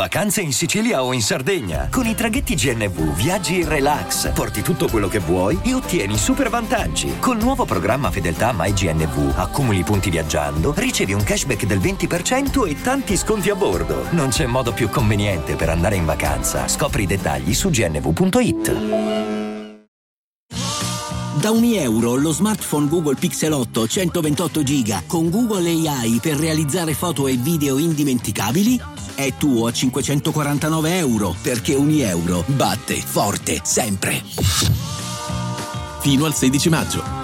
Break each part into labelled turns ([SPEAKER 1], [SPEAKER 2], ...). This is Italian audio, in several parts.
[SPEAKER 1] Vacanze in Sicilia o in Sardegna. Con i traghetti GNV viaggi in relax, porti tutto quello che vuoi e ottieni super vantaggi. Col nuovo programma Fedeltà MyGNV accumuli punti viaggiando, ricevi un cashback del 20% e tanti sconti a bordo. Non c'è modo più conveniente per andare in vacanza. Scopri i dettagli su gnv.it.
[SPEAKER 2] Da ogni euro lo smartphone Google Pixel 8 128 GB con Google AI per realizzare foto e video indimenticabili è tuo a 549 euro perché ogni euro batte forte sempre.
[SPEAKER 3] Fino al 16 maggio.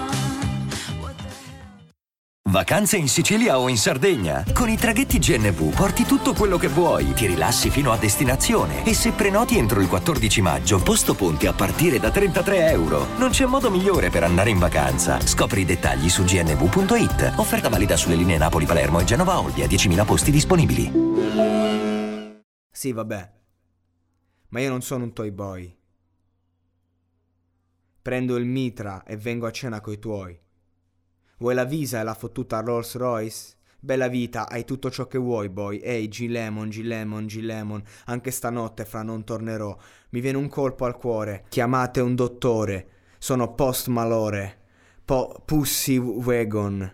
[SPEAKER 1] Vacanze in Sicilia o in Sardegna. Con i traghetti GNV porti tutto quello che vuoi, ti rilassi fino a destinazione e se prenoti entro il 14 maggio, posto ponti a partire da 33 euro. Non c'è modo migliore per andare in vacanza. Scopri i dettagli su gnv.it. Offerta valida sulle linee Napoli-Palermo e Genova-Olbia, 10.000 posti disponibili.
[SPEAKER 4] Sì, vabbè. Ma io non sono un toy boy. Prendo il mitra e vengo a cena coi tuoi. Vuoi la visa e la fottuta Rolls Royce? Bella vita, hai tutto ciò che vuoi, boy. Ehi, G-Lemon, G-Lemon, G-Lemon. Anche stanotte fra non tornerò. Mi viene un colpo al cuore. Chiamate un dottore. Sono post malore. Po- pussy wagon.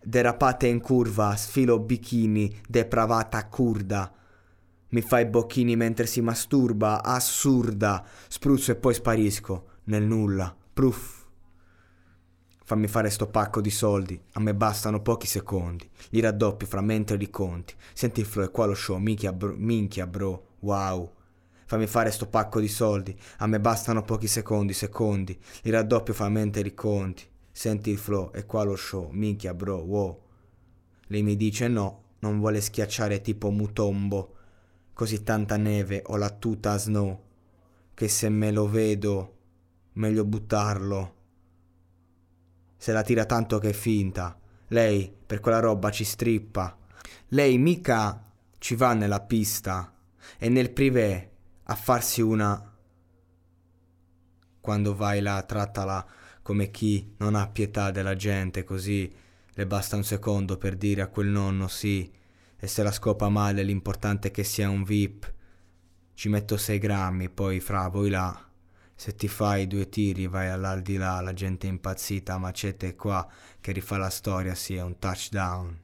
[SPEAKER 4] Derapate in curva, sfilo bikini, depravata curda. Mi fai bocchini mentre si masturba, assurda. Spruzzo e poi sparisco, nel nulla. Proof. Fammi fare sto pacco di soldi, a me bastano pochi secondi. Li raddoppio fra mentre li conti. Senti il flow e qua lo show, minchia bro, minchia bro, wow. Fammi fare sto pacco di soldi, a me bastano pochi secondi, secondi. Li raddoppio fra mentre li conti. Senti il flow e qua lo show, minchia bro, wow. Lei mi dice no, non vuole schiacciare tipo Mutombo. Così tanta neve ho la tuta snow, che se me lo vedo, meglio buttarlo se la tira tanto che è finta. Lei per quella roba ci strippa. Lei mica ci va nella pista e nel privé a farsi una. Quando vai là, trattala come chi non ha pietà della gente, così le basta un secondo per dire a quel nonno sì, e se la scopa male l'importante è che sia un VIP. Ci metto 6 grammi, poi fra voi là. Se ti fai due tiri vai all'aldilà, la gente è impazzita, macete qua che rifà la storia, sì, è un touchdown.